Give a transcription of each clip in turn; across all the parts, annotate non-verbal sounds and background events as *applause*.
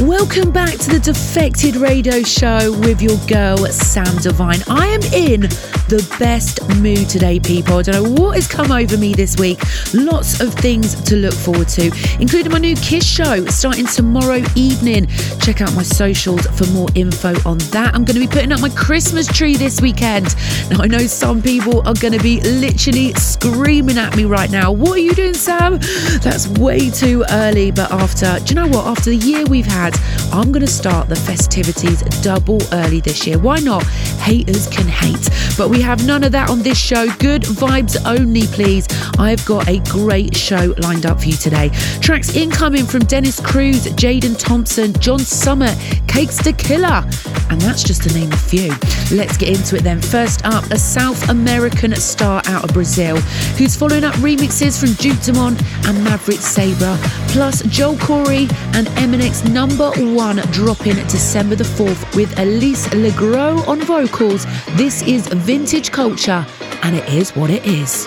Welcome back to the Defected Radio Show with your girl, Sam Divine. I am in the best mood today, people. I don't know what has come over me this week. Lots of things to look forward to, including my new Kiss show starting tomorrow evening. Check out my socials for more info on that. I'm going to be putting up my Christmas tree this weekend. Now, I know some people are going to be literally screaming at me right now. What are you doing, Sam? That's way too early. But after, do you know what? After the year we've had, I'm going to start the festivities double early this year. Why not? Haters can hate. But we have none of that on this show. Good vibes only, please. I've got a great show lined up for you today. Tracks incoming from Dennis Cruz, Jaden Thompson, John Summit, Cakes to Killer. And that's just to name a few. Let's get into it then. First up, a South American star out of Brazil who's following up remixes from Duke Dumont and Maverick Sabre, plus Joel Corry and MNEK's number number one dropping December the 4th with Elise LeGrow on vocals. This is Vintage Culture, and it is what it is.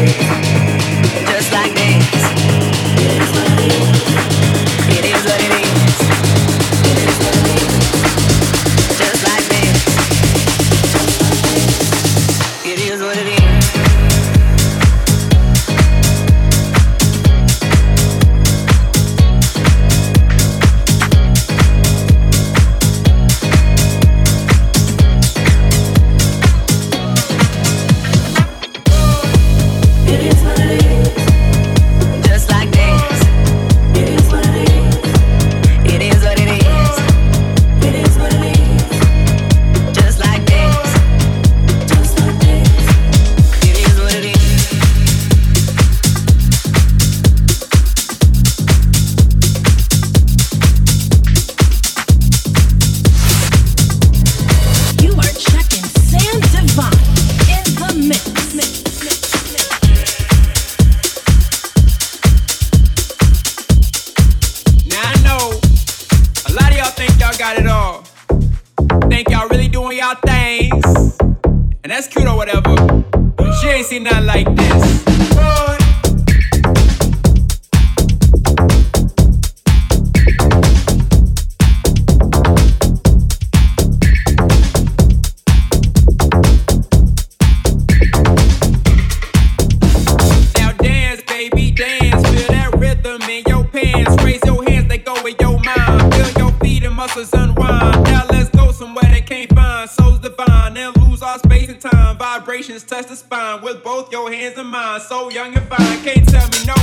Vibrations touch the spine with both your hands and mine. So young and fine, can't tell me no.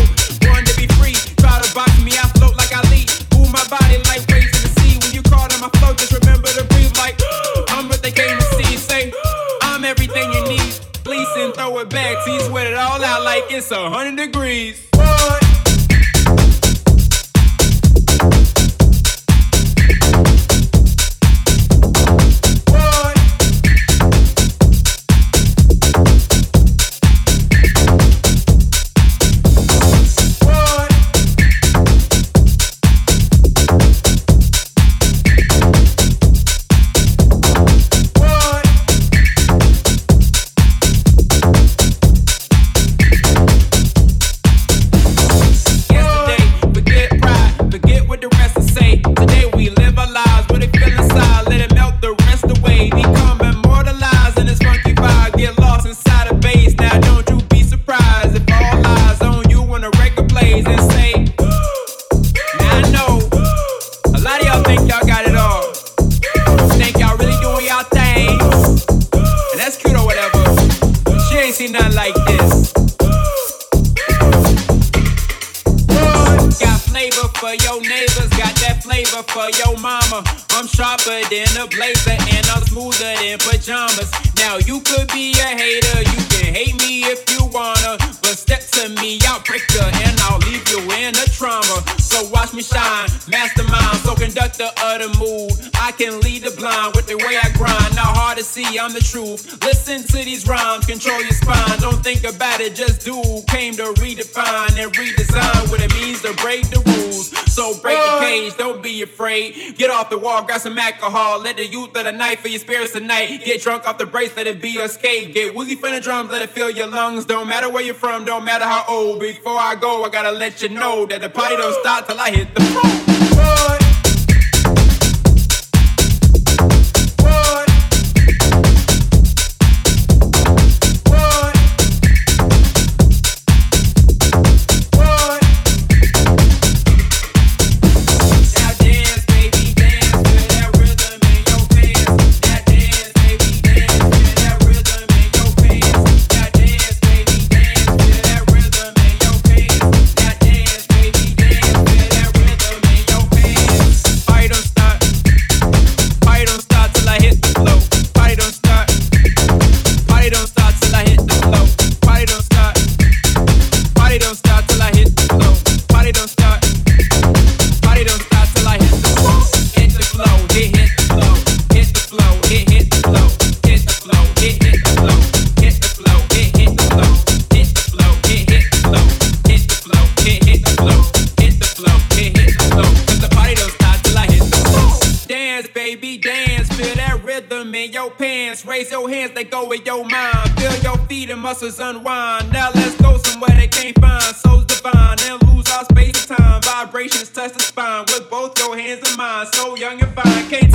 Born to be free, try to box me, I float like I lead. Move my body like waves in the sea. When you call on my flow, just remember to breathe like *gasps* I'm what they came to see. Say *gasps* I'm everything you need. Please and throw it back. See, sweat it all out like it's a hundred degrees. I'm the trauma so watch me shine master mind so conduct the utter mood. I can lead the blind with the way I grind, not hard to see, I'm the truth. Listen to these rhymes, control your spine. Don't think about it, just do. Came to redefine and redesign what it means to break the rules. So break the cage, don't be afraid. Get off the wall, grab some alcohol. Let the youth of the night for your spirits tonight. Get drunk off the brace, let it be your escape. Get woozy from the drums, let it fill your lungs. Don't matter where you're from, don't matter how old. Before I go, I gotta let you know that the party don't stop till I hit the floor. Hands and mine. So young and fine, can't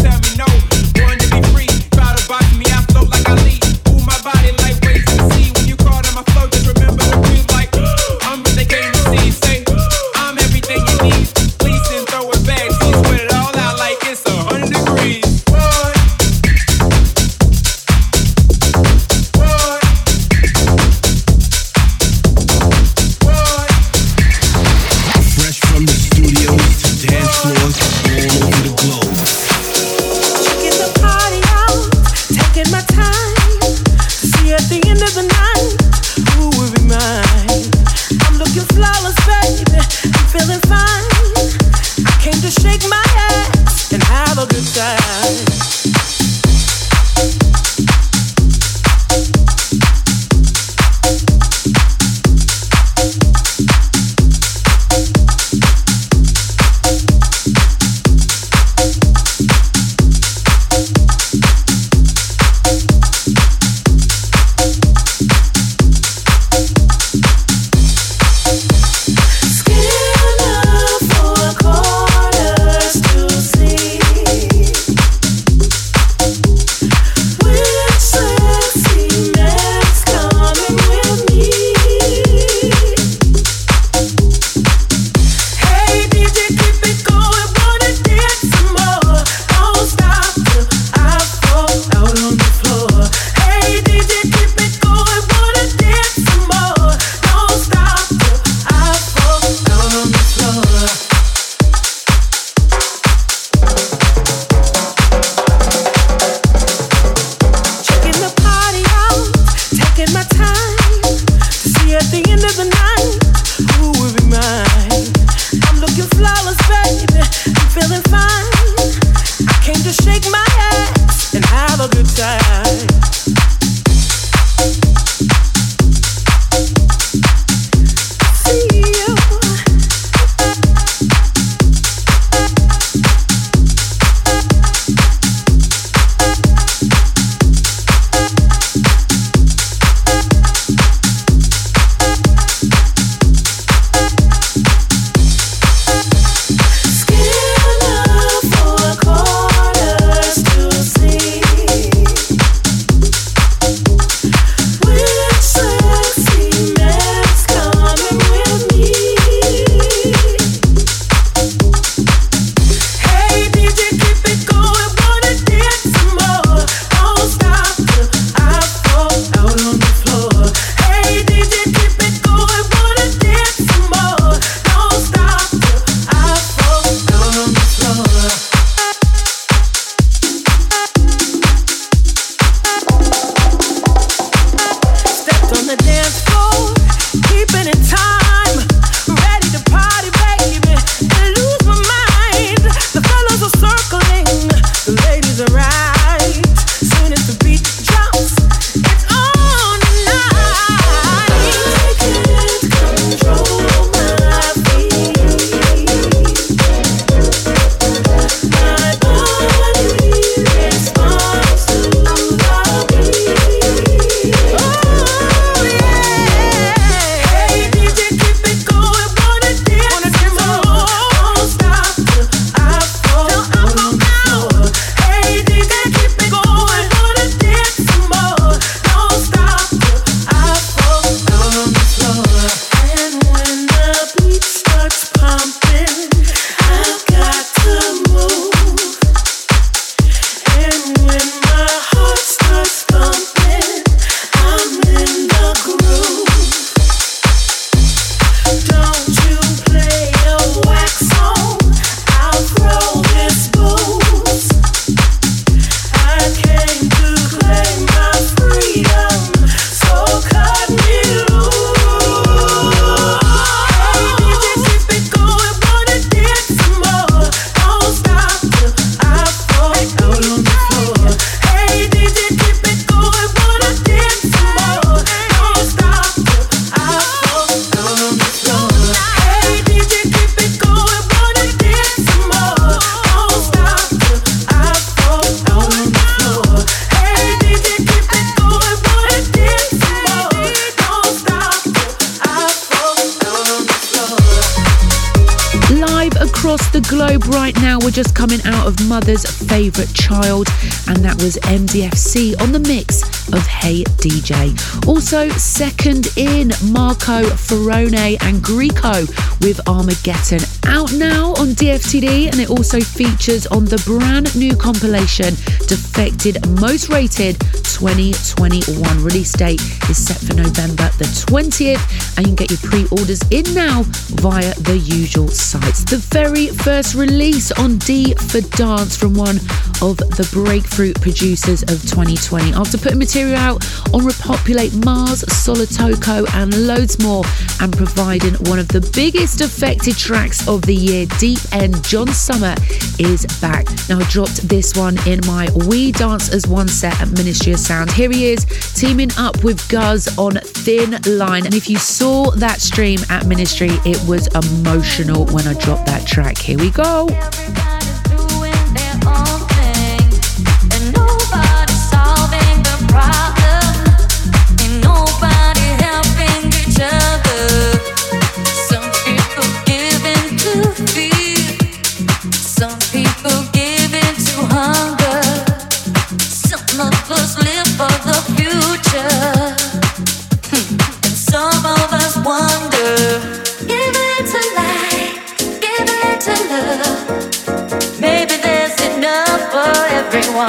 child, and that was MDFC on the mix of Hey DJ. Also, second in Marco Ferrone and Greco with Armageddon. Out now on DFTD, and it also features on the brand new compilation Defected Most Rated 2021. Release date is set for November the 20th, and you can get your pre orders in now via the usual sites. The very first release on D for Dance from one of the breakthrough producers of 2020. After putting material out on Repopulate Mars, Solotoko, and loads more, and providing one of the biggest affected tracks of the year, Deep End, John Summit is back. Now, I dropped this one in my We Dance as One set at Ministry of Sound. Here he is, teaming up with Guz on Thin Line. And if you saw that stream at Ministry, it was emotional when I dropped that track. Here we go.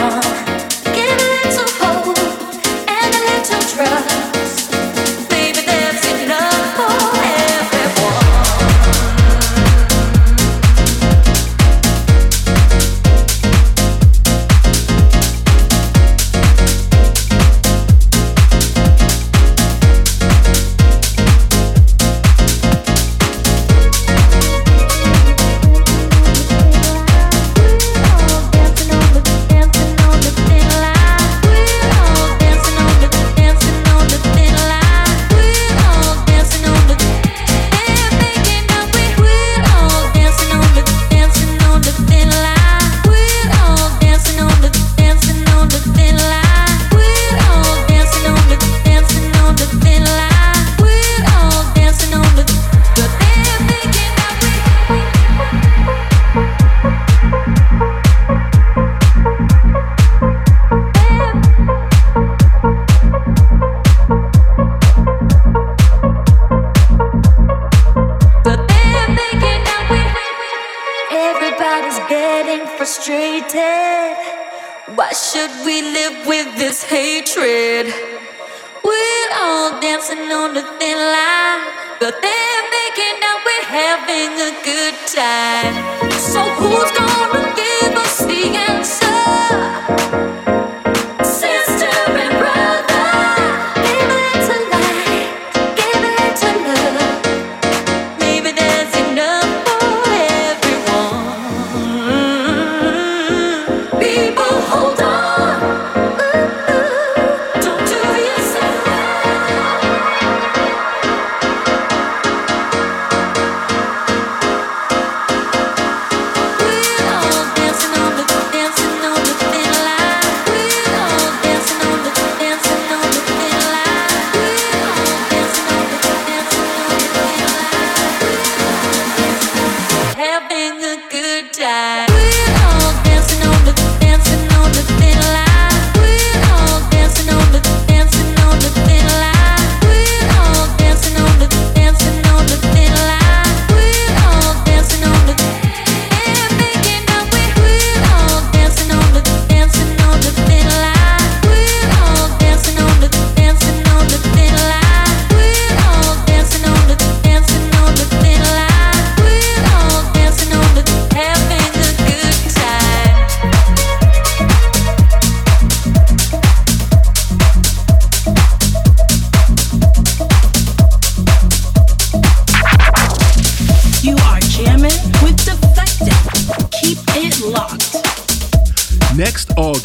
one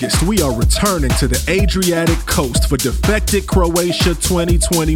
returning to the Adriatic coast for Defected Croatia 2021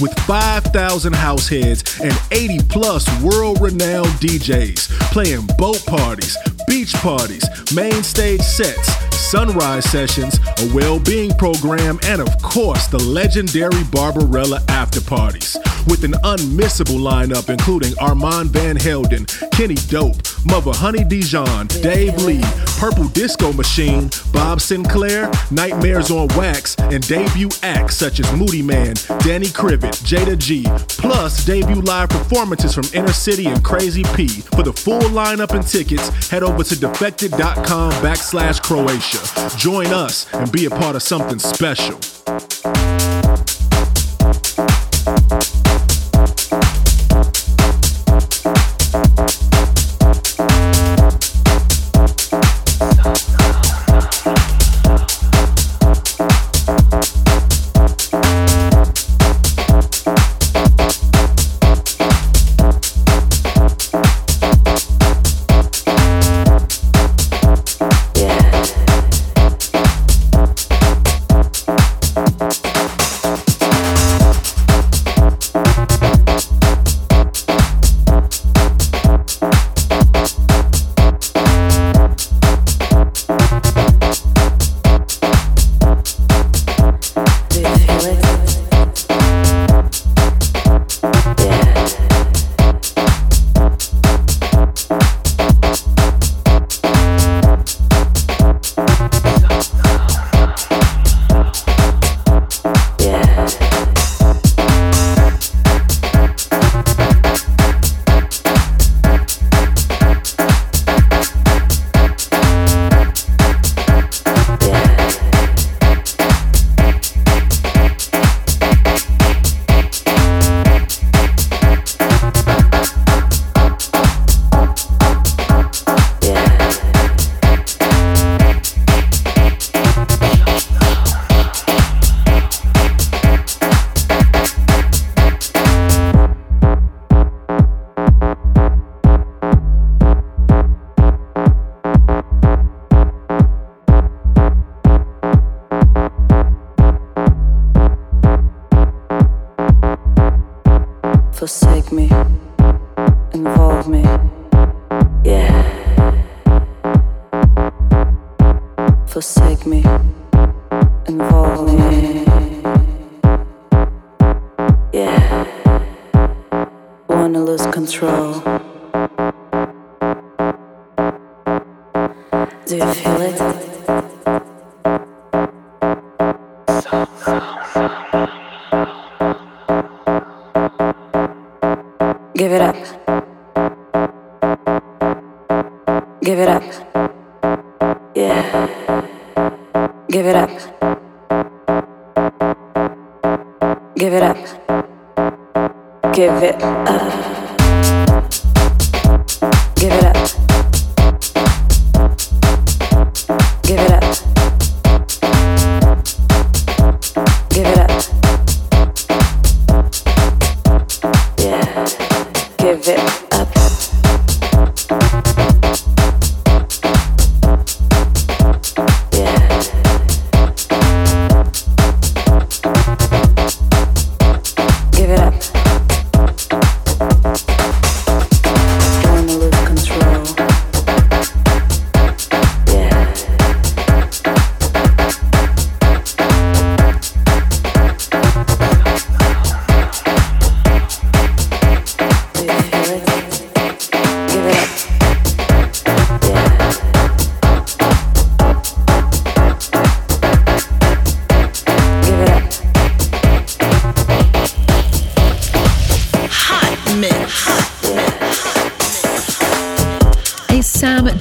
with 5,000 house heads and 80 plus world renowned DJs playing boat parties, beach parties, main stage sets, sunrise sessions, a well being program, and of course, the legendary Barbarella after parties. With an unmissable lineup including Armand Van Helden, Kenny Dope, Mother Honey Dijon, Dave Lee, Purple Disco Machine, Bob Sinclar, Nightmares on Wax, and debut acts such as Moodymann, Danny Krivit, Jayda G, plus debut live performances from Inner City and Crazy P. For the full lineup and tickets, head over to defected.com backslash Croatia. Join us and be a part of something special.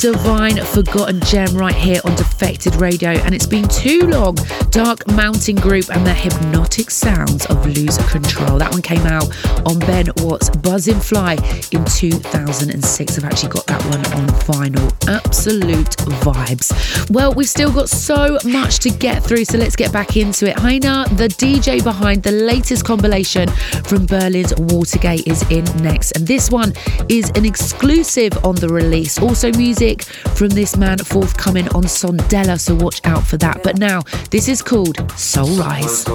Divine Forgotten Gem right here on Defected Radio. And it's been too long. Dark Mountain Group and the hypnotic sounds of Loser Control. That one came out on Ben Watt's Buzzin' Fly in 2006. I've actually got that one on vinyl. Absolute vibes. Well, we've still got so much to get through, so let's get back into it. Heiner, the DJ behind the latest compilation from Berlin's Watergate, is in next. And this one is an exclusive on the release. Also, music from this man forthcoming on Sondela, so watch out for that. But now, this is called Soul Rise.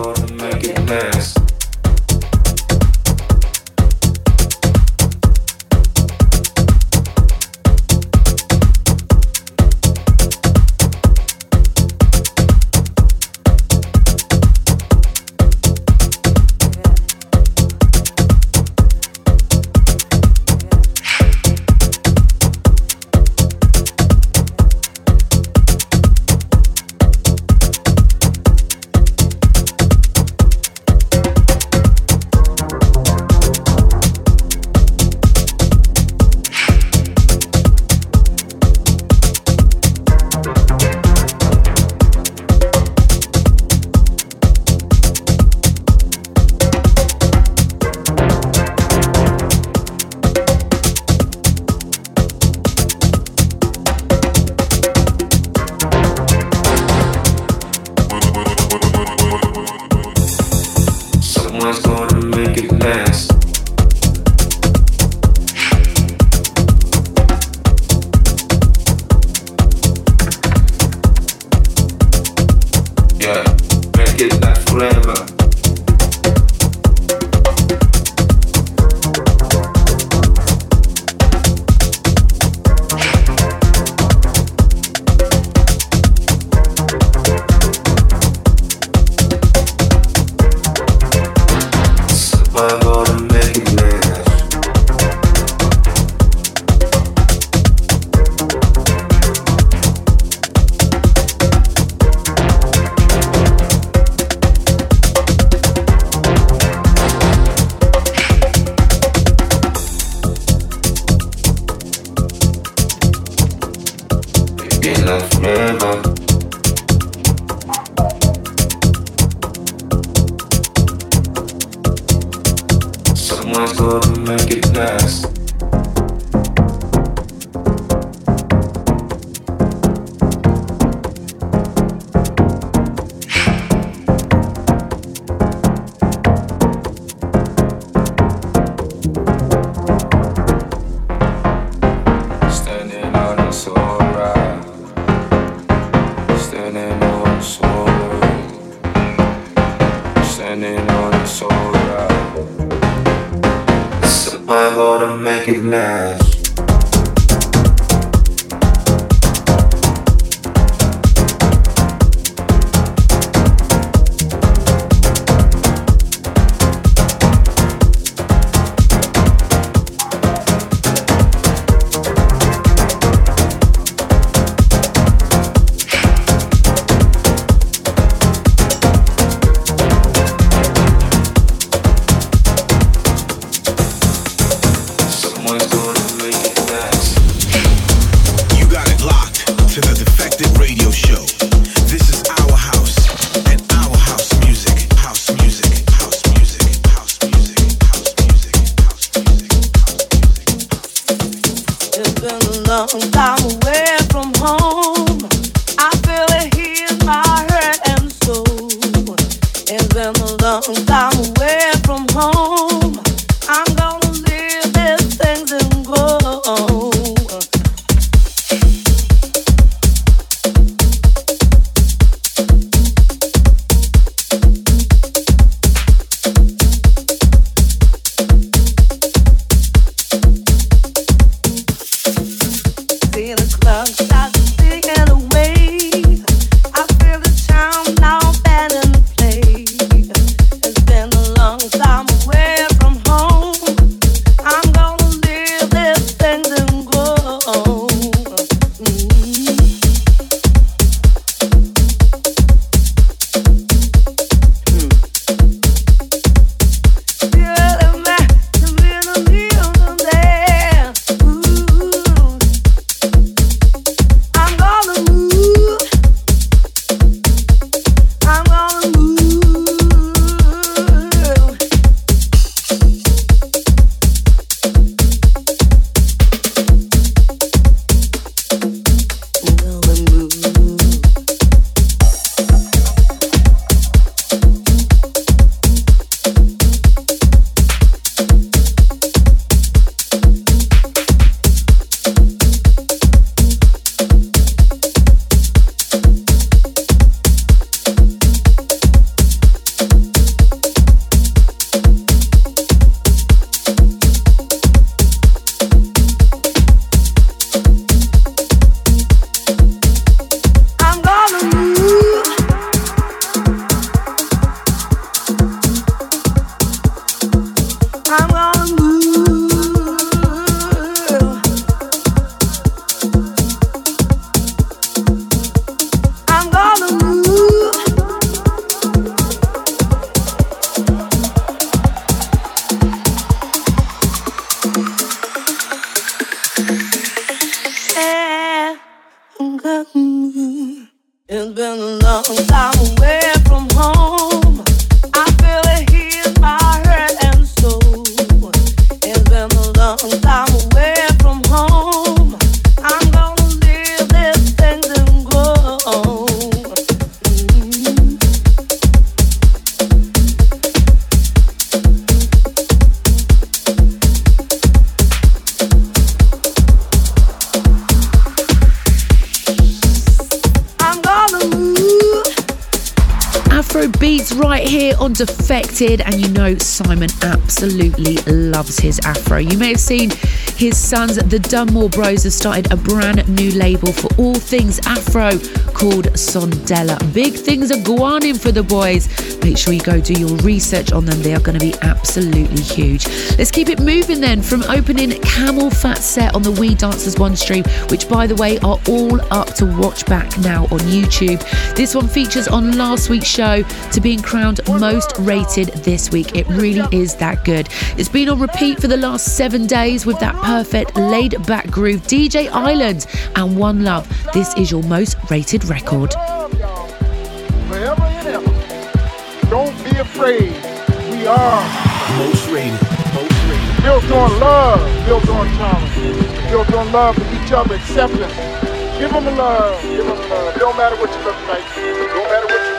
Defected, and you know Simon absolutely loves his afro. You may have seen his sons, the Dunmore Bros, have started a brand new label for all things afro called Sondela. Big things are going in for the boys. Make sure you go do your research on them, they are going to be absolutely huge. Let's keep it moving then from opening Camelphat set on the We Dancers One stream, which by the way are all up to watch back now on YouTube. This one features on last week's show to being crowned most rated this week. It really is that good. It's been on repeat for the last seven days with that perfect laid back groove. DJ Island and One Love. This is your most rated record. Don't be afraid. We are most rated. Most rated. Built on love, built on tolerance, built on love for each other, acceptance. Give them love, give them love. It don't matter what you look like, don't matter what you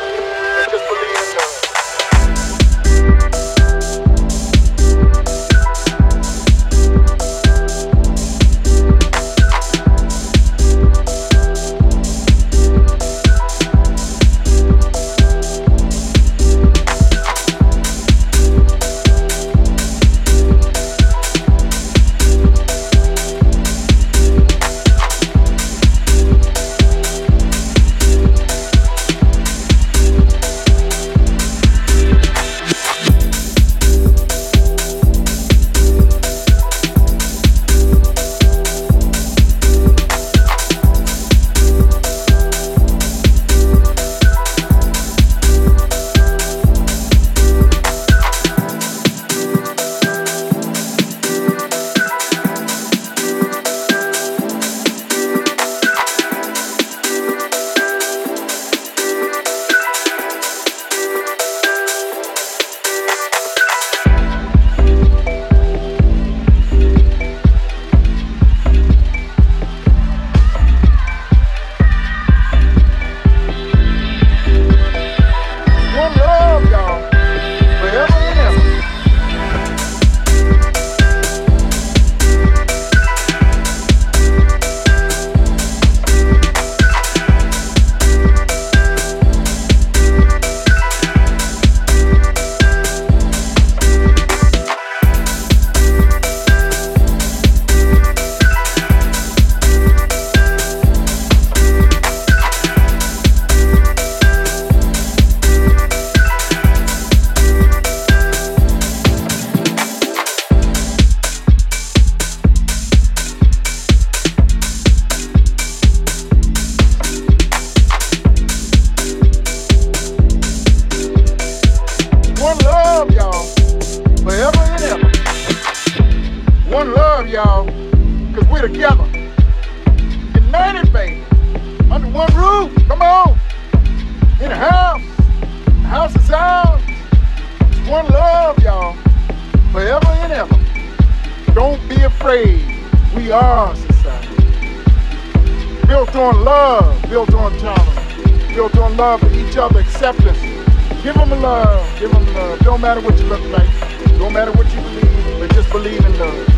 people acceptance. Give them love. Give them love. Don't matter what you look like. Don't matter what you believe, but just believe in love.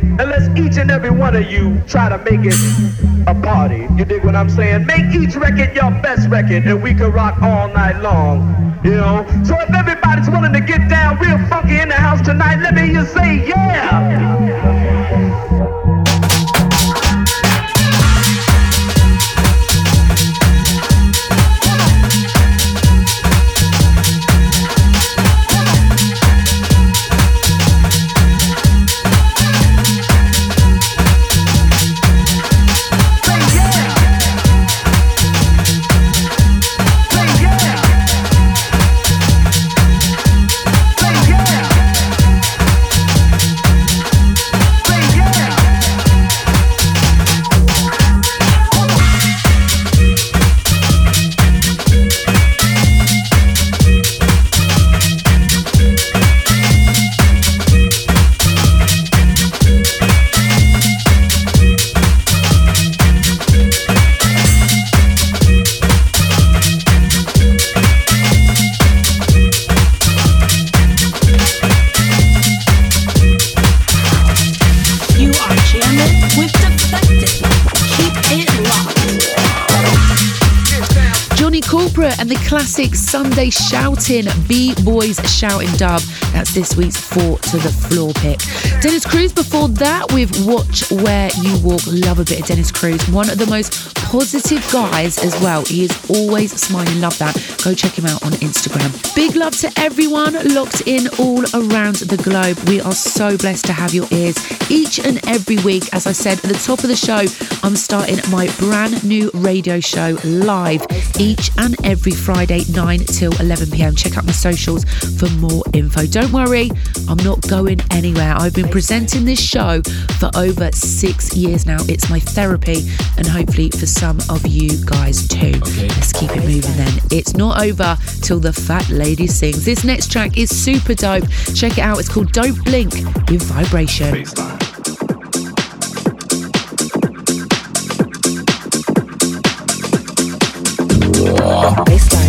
Unless each and every one of you try to make it a party. You dig what I'm saying? Make each record your best record, and we can rock all night long. You know? So if everybody's willing to get down real funky in the house tonight, let me you say yeah. Classic Sunday shouting, B Boys shouting dub. That's this week's Four to the Floor pick. Dennis Cruz before that with Watch Where You Walk. Love a bit of Dennis Cruz. One of the most positive guys as well. He is always smiling. Love that. Go check him out on Instagram. Big love to everyone locked in all around the globe. We are so blessed to have your ears each and every week. As I said at the top of the show, I'm starting my brand new radio show live each and every Friday, 9 till 11 pm. Check out my socials for more info. Don't worry, I'm not going anywhere. I've been presenting this show for over six years now. It's my therapy and hopefully for some of you guys too. Okay. Let's keep it moving then. It's not over till the fat lady sings. This next track is super dope. Check it out. It's called Don't Blink with Vibration. Baseline. Baseline.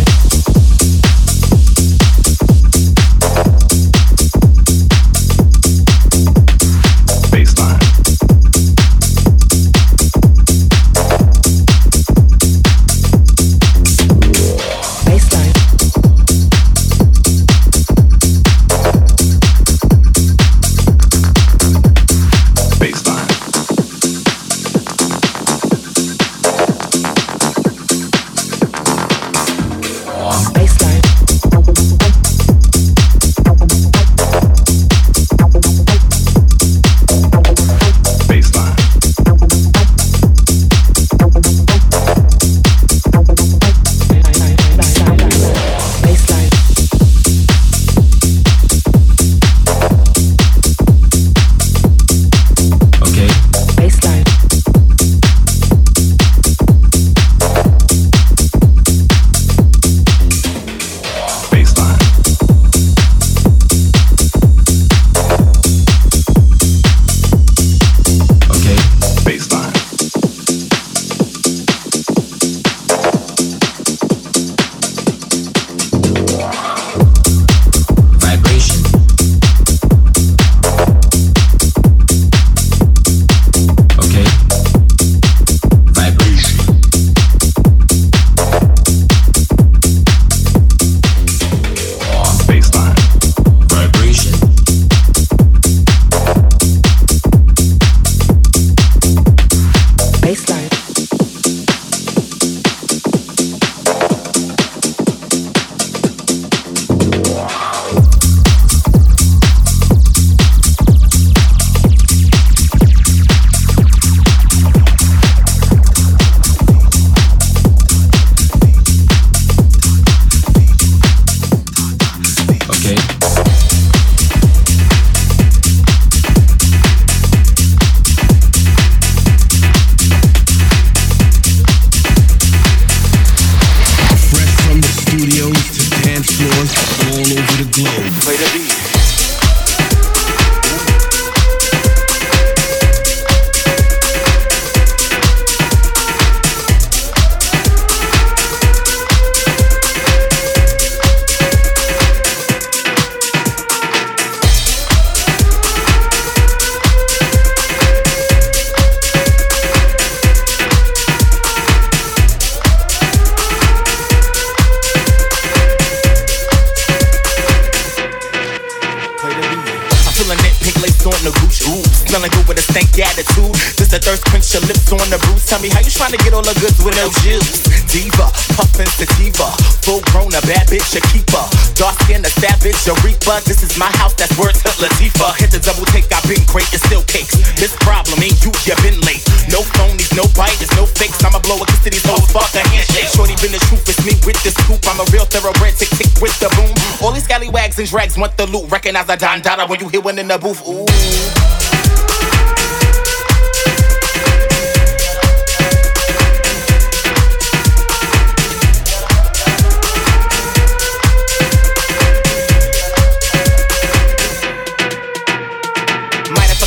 Real thoroughbred, tick tick with the boom. All these scallywags and drags want the loot. Recognize a Don Dada when you hear one in the booth. Ooh.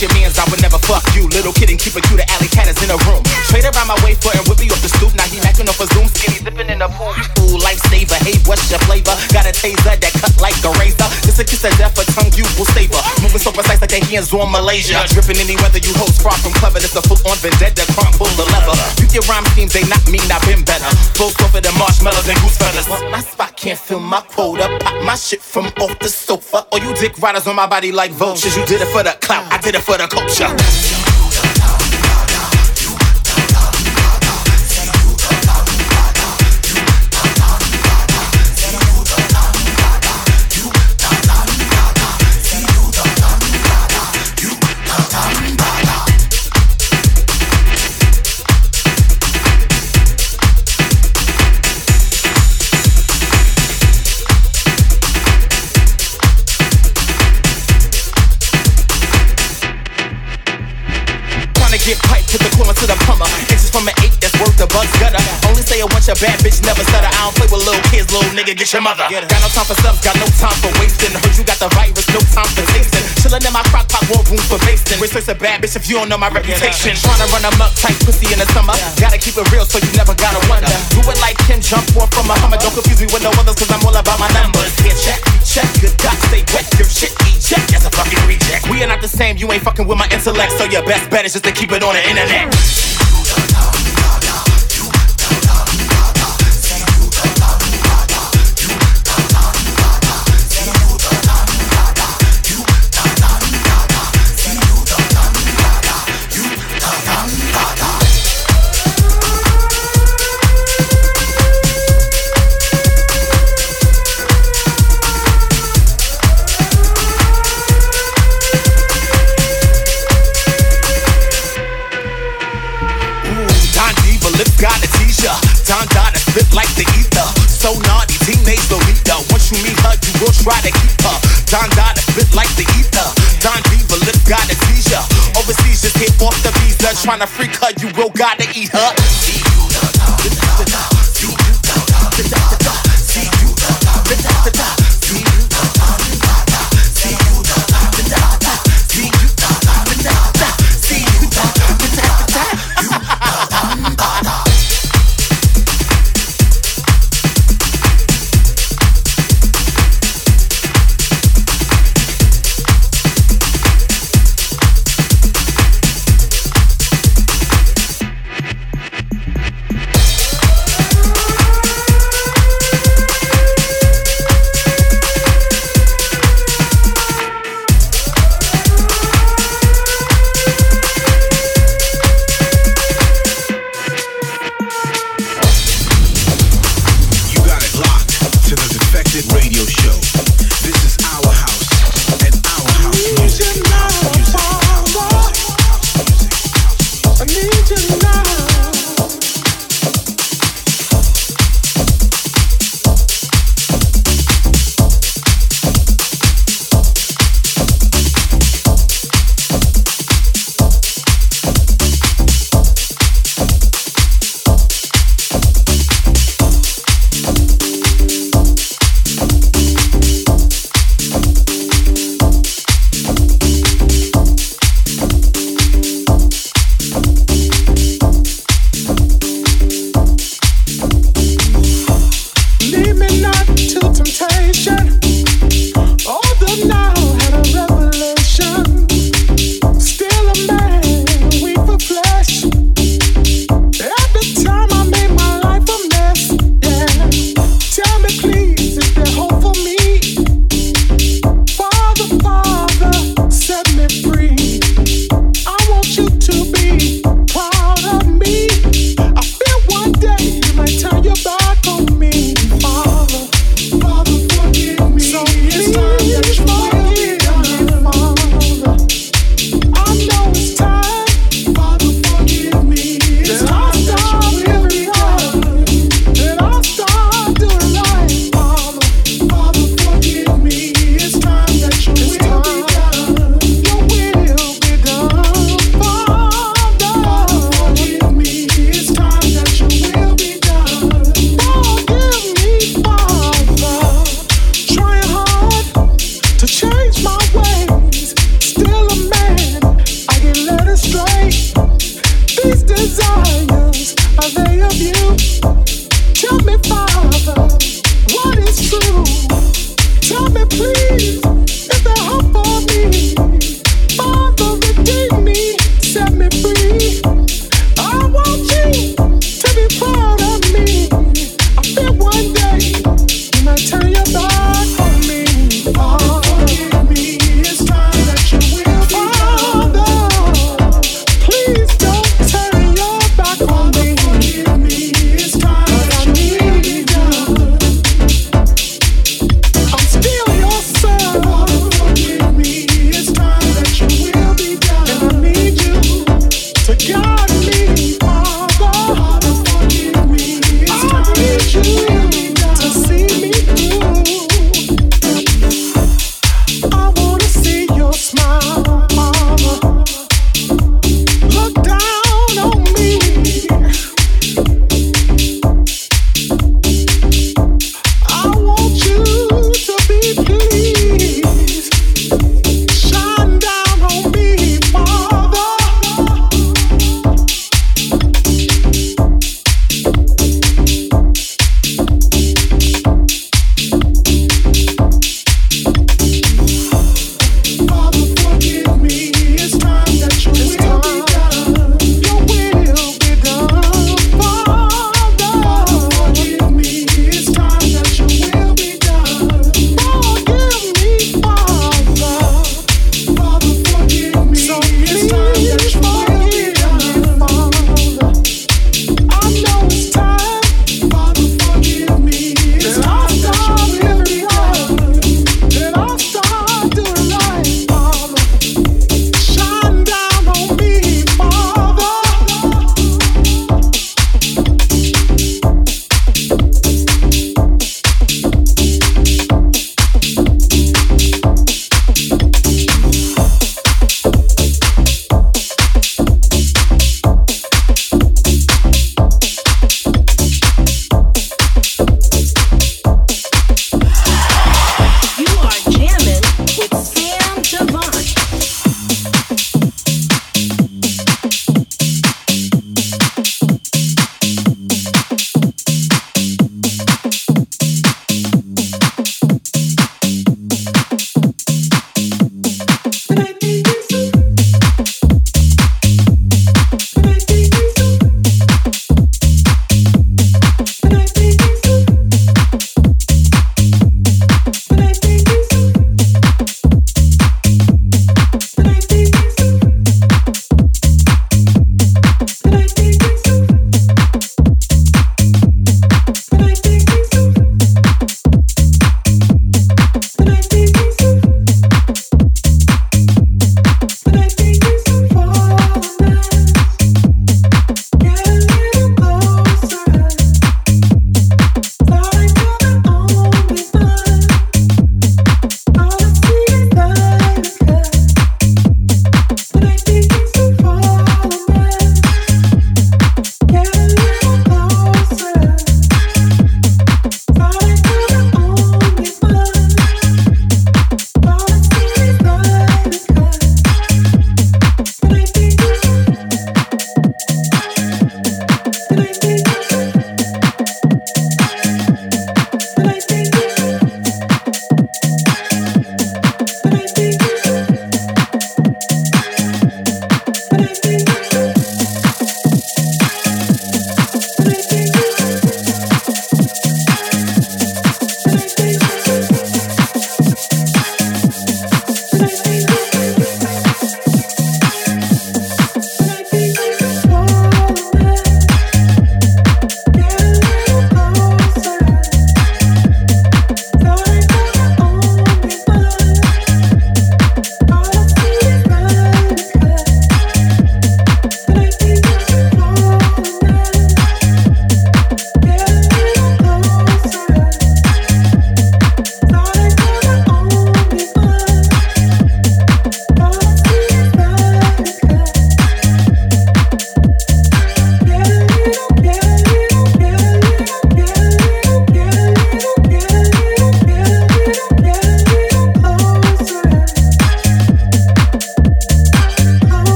your mans, I would never fuck you. Little kid and keep it cute, the alley cat is in a room. Trade around my way for and whip me off the stoop. Now he macking off a zoom, skinny dipping in a pool. Ooh, lifesaver, hey, what's your flavor? Got a taser that cut like a razor. This a kiss of death, a tongue you will savor. Moving so precise like their hands on Malaysia. Dripping any weather, you hoes far from clever. This a full on vendetta, crunk full of leather. You get rhyme schemes, they not mean, I've been better. Full softer than marshmallows and goose feathers. My spot can't fill my quota. Pop my shit from off the sofa. Or you dick riders on my body like vultures. You did it for the clout, I did it for the culture. Get pipe, put the coolant to the plumber. Inches from an eight, that's worth the bucks gutter. Only say a bunch of bad bitch never stutter. I don't play with little kids, little nigga, get your mother. Got no time for subs, got no time for wasting. Heard you got the virus, no time for tasting. Chillin' in my crock pot, more room for basting. Research a bad bitch if you don't know my reputation. Tryna run them up tight, pussy in the summer. Gotta keep it real, so you never gotta wonder. Do it like Kim, jump off from a Hummer. Don't confuse me with no others, cause I'm all about my numbers. Here, check, check, good God, stay wet, your shit, check. That's a fucking reject. We are not the same, you ain't fucking with my intellect, so your best bet is just to keep it on the internet. Keep her. Don Dada like the ether. Don Diva, lip got a teacher. Overseas, just hit off the visa. Tryna freak her, you will gotta eat her.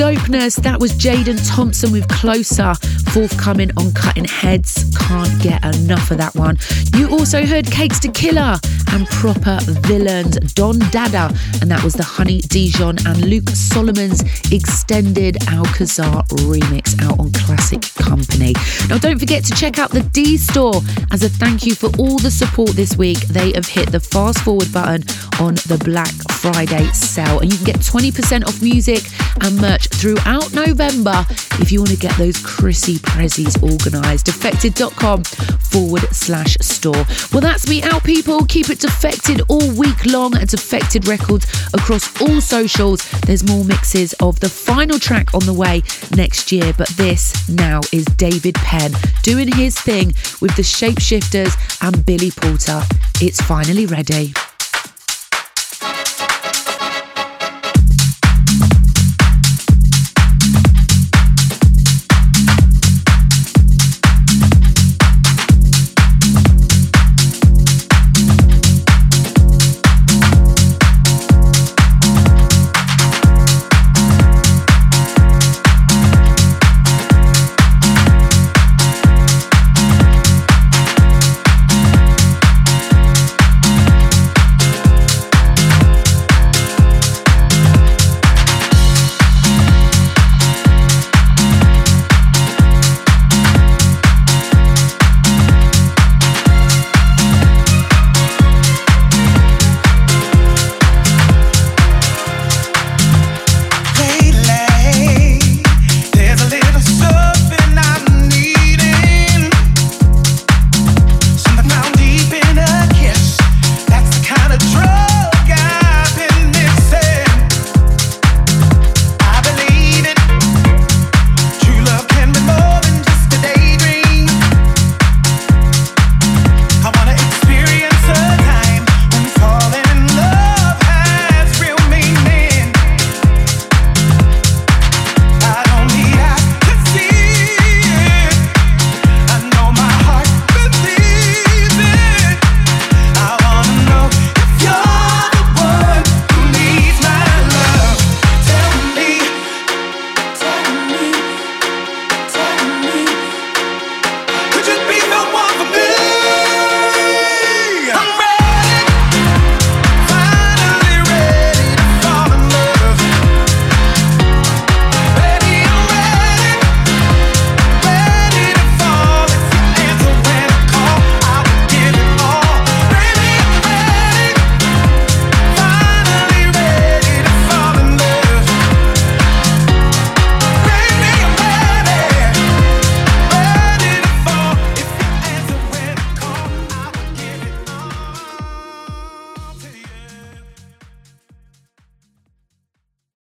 Dopeness. That was Jaden Thompson with Closer, forthcoming on Cutting Heads. Can't get enough of that one. You also heard Cakes Da Killa and Proper Villains, Don Dada, and that was the Honey Dijon and Luke Solomon's extended Alcazar remix out on Classic Company. Now, don't forget to check out the D Store as a thank you for all the support this week. They have hit the fast forward button on the Black Friday sale, and you can get 20% off music and merch throughout November if you want to get those Chrissy Prezzies organised. Defected.com forward slash store. Well, that's me out, people. Keep it defected all week long at Defected Records across all socials. There's more mixes of the final track on the way next year, but this now is David Penn doing his thing with the Shapeshifters and Billy Porter. It's finally ready.